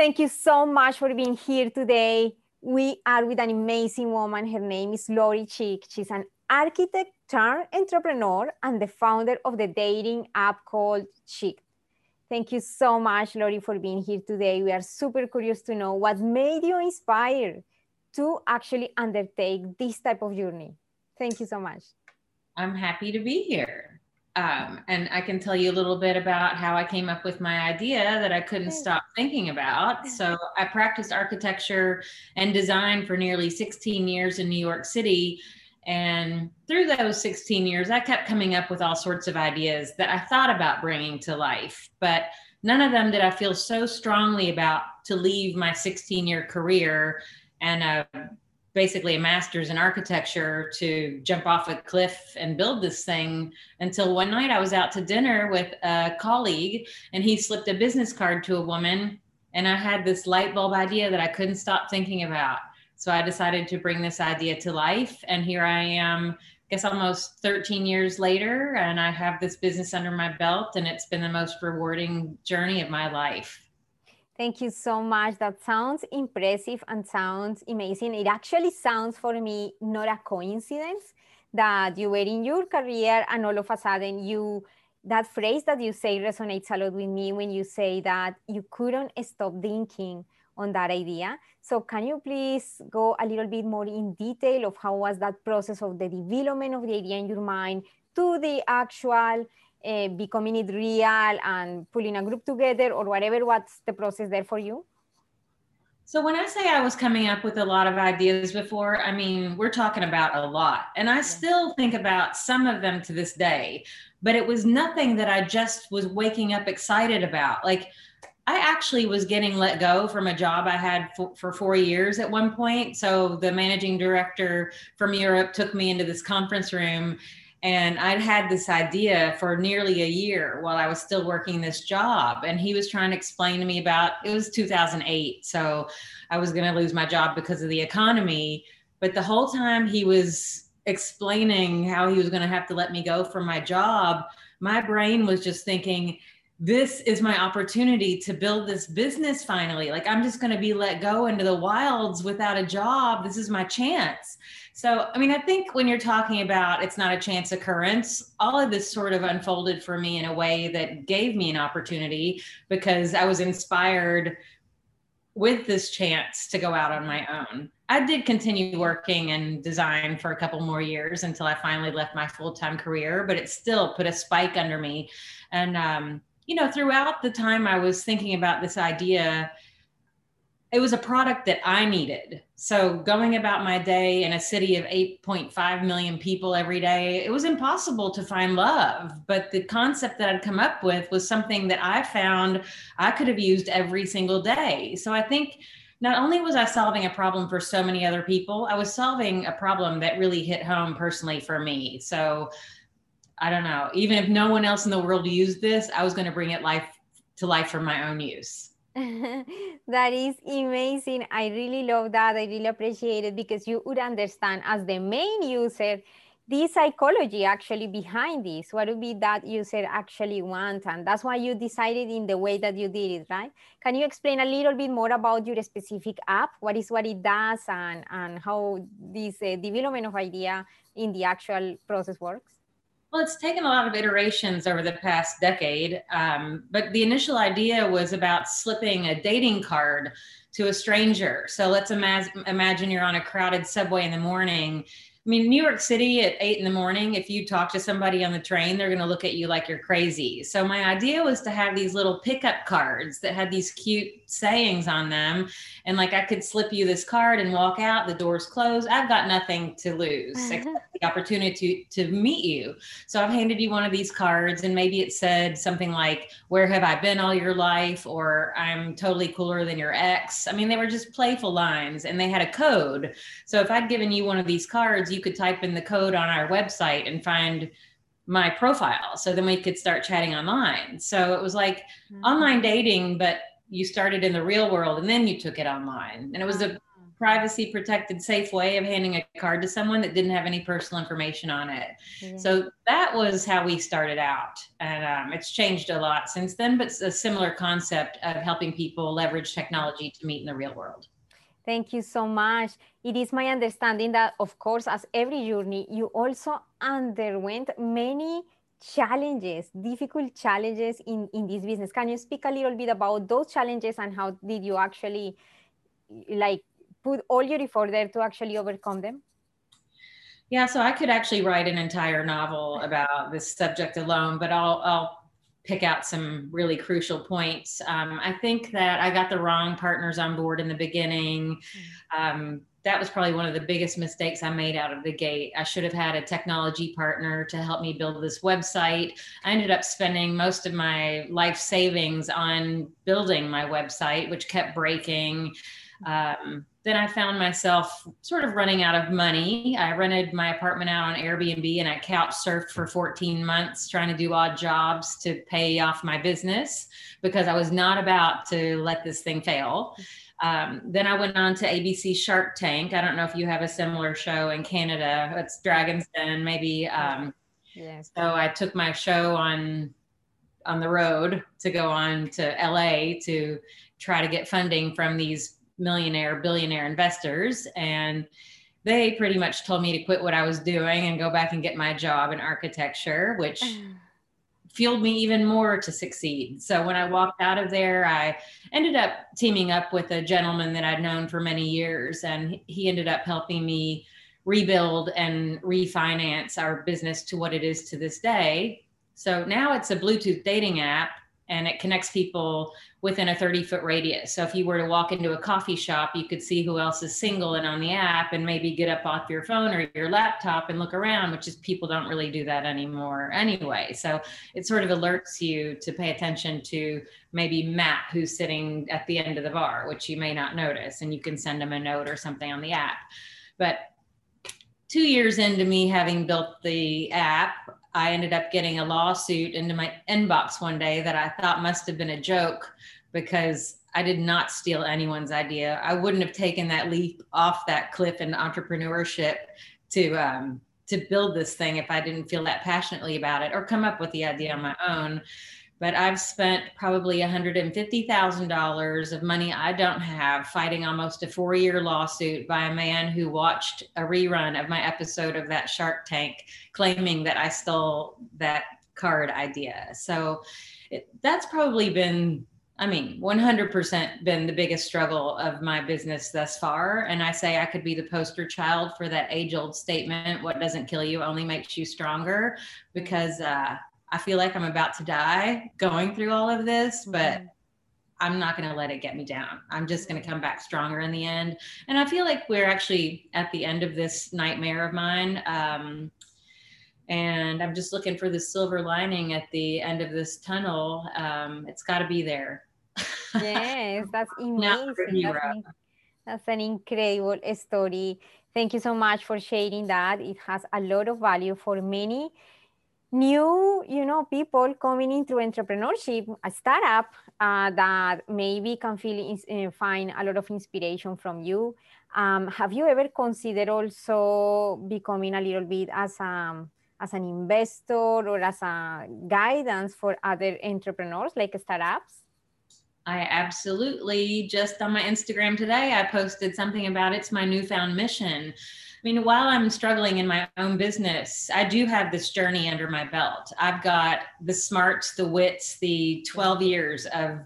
Thank you so much for being here today. We are with an amazing woman. Her name is Lori Cheek. She's an architect turned entrepreneur and the founder of the dating app called Cheekd. Thank you so much, Lori, for being here today. We are super curious to know what made you inspired to actually undertake this type of journey. Thank you so much. I'm happy to be here. Um, and I can tell you a little bit about how I came up with my idea that I couldn't stop thinking about. So, I practiced architecture and design for nearly 16 years in New York City. And through those 16 years, I kept coming up with all sorts of ideas that I thought about bringing to life, but none of them did I feel so strongly about to leave my 16 year career and uh, basically a master's in architecture to jump off a cliff and build this thing until one night I was out to dinner with a colleague and he slipped a business card to a woman. And I had this light bulb idea that I couldn't stop thinking about so I decided to bring this idea to life. And here I am, I guess almost 13 years later, and I have this business under my belt, and it's been the most rewarding journey of my life. Thank you so much. That sounds impressive and sounds amazing. It actually sounds for me not a coincidence that you were in your career and all of a sudden you that phrase that you say resonates a lot with me when you say that you couldn't stop thinking on that idea. So can you please go a little bit more in detail of how was that process of the development of the idea in your mind to the actual uh, becoming it real and pulling a group together or whatever, what's the process there for you? So when I say I was coming up with a lot of ideas before, I mean, we're talking about a lot. And I still think about some of them to this day, but it was nothing that I just was waking up excited about. Like I actually was getting let go from a job I had for, for, four years at one point. So the managing director from Europe took me into this conference room, and I'd had this idea for nearly a year while I was still working this job. And he was trying to explain to me about it was 2008. So I was going to lose my job because of the economy. But the whole time he was explaining how he was going to have to let me go from my job, my brain was just thinking, this is my opportunity to build this business finally. Like I'm just going to be let go into the wilds without a job. This is my chance. So, I mean, I think when you're talking about it's not a chance occurrence, all of this sort of unfolded for me in a way that gave me an opportunity because I was inspired with this chance to go out on my own. I did continue working in design for a couple more years until I finally left my full time career, but it still put a spike under me. And, um, you know, throughout the time I was thinking about this idea, it was a product that I needed. So going about my day in a city of 8.5 million people every day, it was impossible to find love. But the concept that I'd come up with was something that I found I could have used every single day. So I think not only was I solving a problem for so many other people, I was solving a problem that really hit home personally for me. So I don't know, even if no one else in the world used this, I was going to bring it life to life for my own use. that is amazing. I really love that. I really appreciate it because you would understand as the main user the psychology actually behind this. What would be that user actually want? And that's why you decided in the way that you did it, right? Can you explain a little bit more about your specific app? What is what it does and, and how this uh, development of idea in the actual process works? Well, it's taken a lot of iterations over the past decade, um, but the initial idea was about slipping a dating card to a stranger. So let's ima- imagine you're on a crowded subway in the morning I mean, New York City at eight in the morning, if you talk to somebody on the train, they're going to look at you like you're crazy. So, my idea was to have these little pickup cards that had these cute sayings on them. And like I could slip you this card and walk out, the door's closed. I've got nothing to lose the opportunity to, to meet you. So, I've handed you one of these cards, and maybe it said something like, Where have I been all your life? or I'm totally cooler than your ex. I mean, they were just playful lines and they had a code. So, if I'd given you one of these cards, you could type in the code on our website and find my profile. So then we could start chatting online. So it was like mm-hmm. online dating, but you started in the real world and then you took it online. And it was a privacy protected, safe way of handing a card to someone that didn't have any personal information on it. Yeah. So that was how we started out. And um, it's changed a lot since then, but it's a similar concept of helping people leverage technology to meet in the real world. Thank you so much. It is my understanding that, of course, as every journey, you also underwent many challenges, difficult challenges in, in this business. Can you speak a little bit about those challenges and how did you actually like put all your effort there to actually overcome them? Yeah, so I could actually write an entire novel about this subject alone, but I'll, I'll pick out some really crucial points. Um, I think that I got the wrong partners on board in the beginning. Hmm. Um, that was probably one of the biggest mistakes I made out of the gate. I should have had a technology partner to help me build this website. I ended up spending most of my life savings on building my website, which kept breaking. Um, then I found myself sort of running out of money. I rented my apartment out on Airbnb and I couch surfed for 14 months trying to do odd jobs to pay off my business because I was not about to let this thing fail. Um, then I went on to ABC Shark Tank. I don't know if you have a similar show in Canada. It's Dragon's Den, maybe. Um. So I took my show on on the road to go on to LA to try to get funding from these millionaire, billionaire investors. And they pretty much told me to quit what I was doing and go back and get my job in architecture, which fueled me even more to succeed. So when I walked out of there, I ended up teaming up with a gentleman that I'd known for many years, and he ended up helping me rebuild and refinance our business to what it is to this day. So now it's a Bluetooth dating app and it connects people within a 30 foot radius. So if you were to walk into a coffee shop, you could see who else is single and on the app and maybe get up off your phone or your laptop and look around, which is people don't really do that anymore anyway. So it sort of alerts you to pay attention to maybe Matt who's sitting at the end of the bar, which you may not notice, and you can send him a note or something on the app. But two years into me having built the app, I ended up getting a lawsuit into my inbox one day that I thought must have been a joke because I did not steal anyone's idea. I wouldn't have taken that leap off that cliff in entrepreneurship to um, to build this thing if I didn't feel that passionately about it or come up with the idea on my own but I've spent probably $150,000 of money I don't have fighting almost a four year lawsuit by a man who watched a rerun of my episode of that Shark Tank claiming that I stole that card idea. So it, that's probably been, I mean, 100% been the biggest struggle of my business thus far. And I say I could be the poster child for that age old statement what doesn't kill you only makes you stronger because, uh, I feel like I'm about to die going through all of this, but mm-hmm. I'm not going to let it get me down. I'm just going to come back stronger in the end. And I feel like we're actually at the end of this nightmare of mine. Um, and I'm just looking for the silver lining at the end of this tunnel. Um, it's got to be there. yes, that's amazing. that's, that's an incredible story. Thank you so much for sharing that. It has a lot of value for many new you know people coming into entrepreneurship a startup uh, that maybe can feel uh, find a lot of inspiration from you. Um, have you ever considered also becoming a little bit as a as an investor or as a guidance for other entrepreneurs like startups? I absolutely. Just on my Instagram today, I posted something about it's my newfound mission. I mean, while I'm struggling in my own business, I do have this journey under my belt. I've got the smarts, the wits, the 12 years of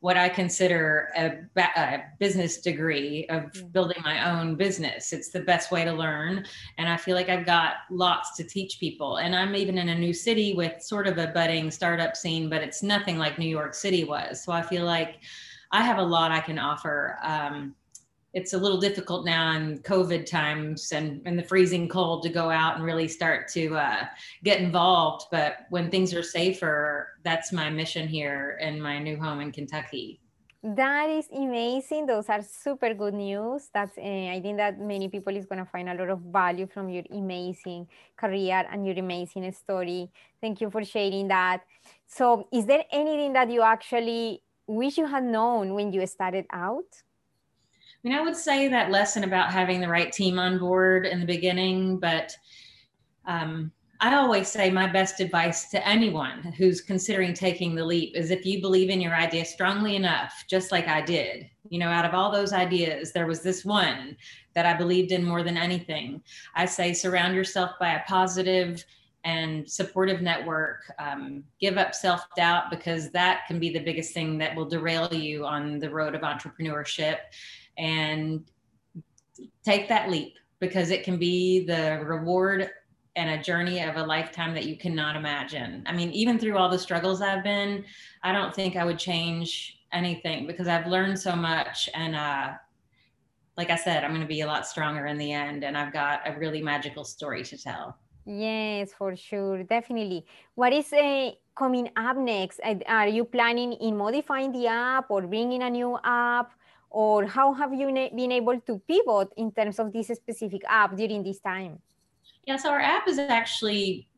what I consider a, a business degree of building my own business. It's the best way to learn. And I feel like I've got lots to teach people. And I'm even in a new city with sort of a budding startup scene, but it's nothing like New York City was. So I feel like I have a lot I can offer. Um, it's a little difficult now in COVID times and the freezing cold to go out and really start to uh, get involved. But when things are safer, that's my mission here in my new home in Kentucky. That is amazing. Those are super good news. That's uh, I think that many people is gonna find a lot of value from your amazing career and your amazing story. Thank you for sharing that. So, is there anything that you actually wish you had known when you started out? Mean, I would say that lesson about having the right team on board in the beginning, but um, I always say my best advice to anyone who's considering taking the leap is if you believe in your idea strongly enough, just like I did, you know, out of all those ideas, there was this one that I believed in more than anything. I say surround yourself by a positive and supportive network. Um, give up self doubt because that can be the biggest thing that will derail you on the road of entrepreneurship. And take that leap because it can be the reward and a journey of a lifetime that you cannot imagine. I mean, even through all the struggles I've been, I don't think I would change anything because I've learned so much. And uh, like I said, I'm going to be a lot stronger in the end. And I've got a really magical story to tell. Yes, for sure, definitely. What is uh, coming up next? Are you planning in modifying the app or bringing a new app? Or how have you been able to pivot in terms of this specific app during this time? Yeah, so our app is actually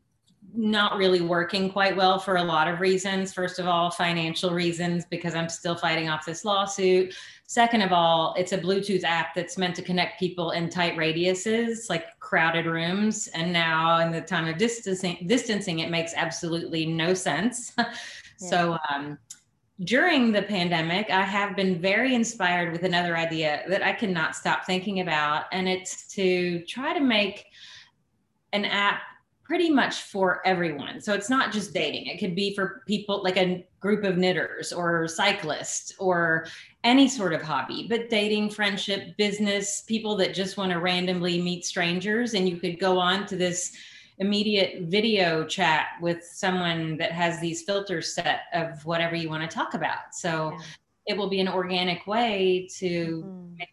not really working quite well for a lot of reasons. First of all, financial reasons, because I'm still fighting off this lawsuit. Second of all, it's a Bluetooth app that's meant to connect people in tight radiuses, like crowded rooms. And now, in the time of distancing, distancing it makes absolutely no sense. yeah. So, um, during the pandemic, I have been very inspired with another idea that I cannot stop thinking about, and it's to try to make an app pretty much for everyone. So it's not just dating. It could be for people like a group of knitters or cyclists or any sort of hobby, but dating, friendship, business, people that just want to randomly meet strangers. And you could go on to this immediate video chat with someone that has these filters set of whatever you want to talk about. So yeah. it will be an organic way to mm-hmm. make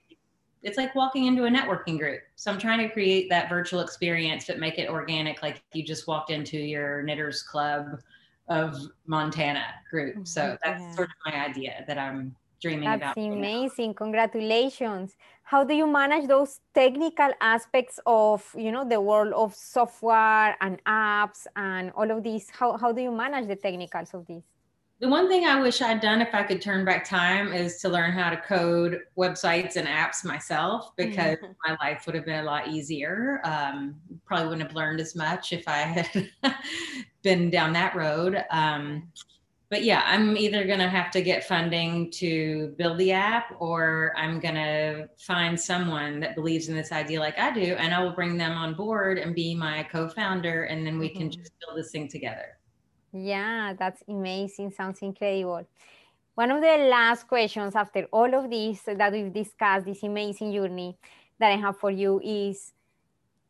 it's like walking into a networking group. So I'm trying to create that virtual experience but make it organic, like you just walked into your knitters club of Montana group. So mm-hmm. that's yeah. sort of my idea that I'm dreaming that's about. That's amazing. Congratulations. How do you manage those technical aspects of, you know, the world of software and apps and all of these? How, how do you manage the technicals of this? the one thing I wish I'd done if I could turn back time is to learn how to code websites and apps myself because mm-hmm. my life would have been a lot easier. Um, probably wouldn't have learned as much if I had been down that road. Um, but yeah, I'm either going to have to get funding to build the app or I'm going to find someone that believes in this idea like I do, and I will bring them on board and be my co founder, and then we mm-hmm. can just build this thing together. Yeah, that's amazing. Sounds incredible. One of the last questions after all of this that we've discussed, this amazing journey that I have for you is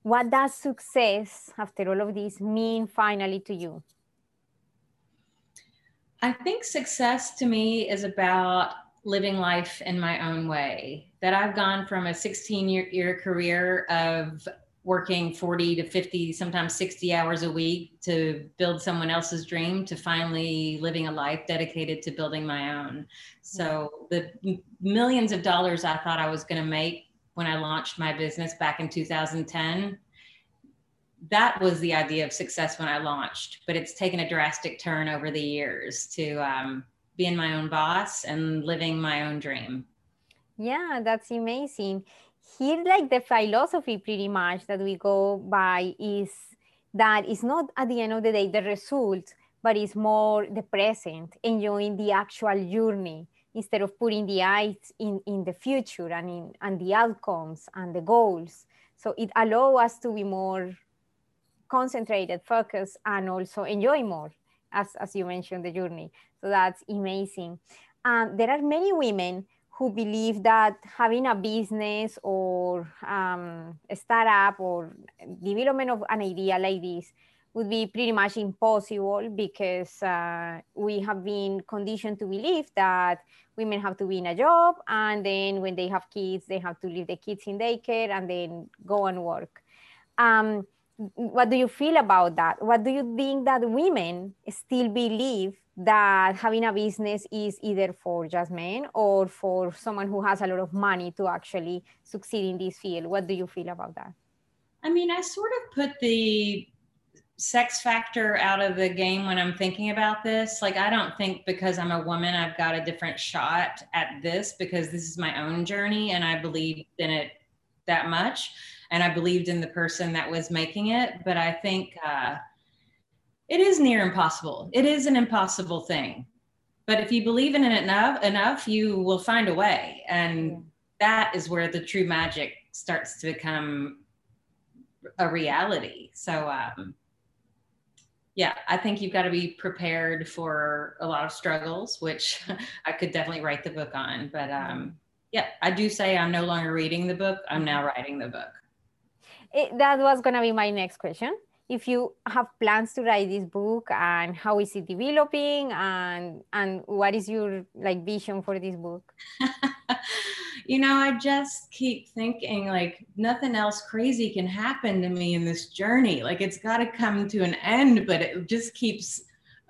what does success after all of this mean finally to you? I think success to me is about living life in my own way. That I've gone from a 16 year, year career of working 40 to 50 sometimes 60 hours a week to build someone else's dream to finally living a life dedicated to building my own so the millions of dollars i thought i was going to make when i launched my business back in 2010 that was the idea of success when i launched but it's taken a drastic turn over the years to um, being my own boss and living my own dream. Yeah that's amazing. Here like the philosophy pretty much that we go by is that it's not at the end of the day the result but it's more the present enjoying the actual journey instead of putting the eyes in, in the future and in and the outcomes and the goals. So it allows us to be more concentrated focused and also enjoy more as, as you mentioned the journey. So that's amazing. Um, there are many women who believe that having a business or um, a startup or development of an idea like this would be pretty much impossible because uh, we have been conditioned to believe that women have to be in a job and then when they have kids they have to leave the kids in daycare and then go and work. Um, what do you feel about that what do you think that women still believe that having a business is either for just men or for someone who has a lot of money to actually succeed in this field. What do you feel about that? I mean, I sort of put the sex factor out of the game when I'm thinking about this. Like, I don't think because I'm a woman, I've got a different shot at this because this is my own journey and I believe in it that much. And I believed in the person that was making it. But I think uh, it is near impossible. It is an impossible thing. But if you believe in it enough, enough, you will find a way. And that is where the true magic starts to become a reality. So, um, yeah, I think you've got to be prepared for a lot of struggles, which I could definitely write the book on. But um, yeah, I do say I'm no longer reading the book, I'm now writing the book. It, that was going to be my next question. If you have plans to write this book and how is it developing and and what is your like vision for this book? you know, I just keep thinking like nothing else crazy can happen to me in this journey. Like it's got to come to an end, but it just keeps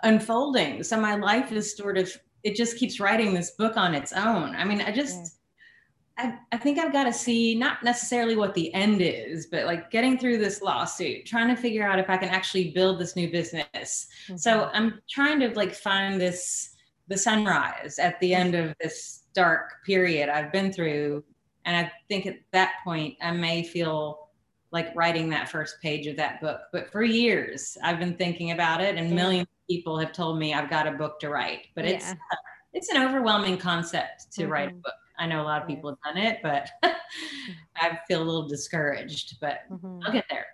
unfolding. So my life is sort of, it just keeps writing this book on its own. I mean, I just, yeah. I, I think I've got to see not necessarily what the end is, but like getting through this lawsuit, trying to figure out if I can actually build this new business. Mm-hmm. So I'm trying to like find this, the sunrise at the end of this dark period I've been through. And I think at that point, I may feel like writing that first page of that book. But for years, I've been thinking about it, and yeah. millions of people have told me I've got a book to write. But yeah. it's it's an overwhelming concept to mm-hmm. write a book. I know a lot of people have done it, but I feel a little discouraged. But mm-hmm. I'll get there.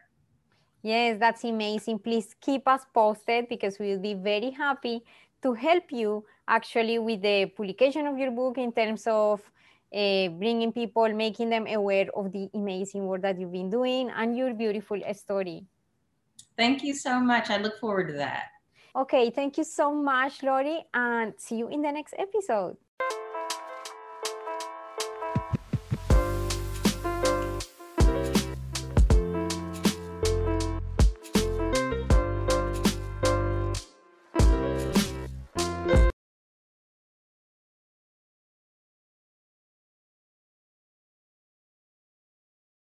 Yes, that's amazing. Please keep us posted because we will be very happy to help you actually with the publication of your book in terms of uh, bringing people, making them aware of the amazing work that you've been doing and your beautiful story. Thank you so much. I look forward to that. Okay, thank you so much, Lori, and see you in the next episode.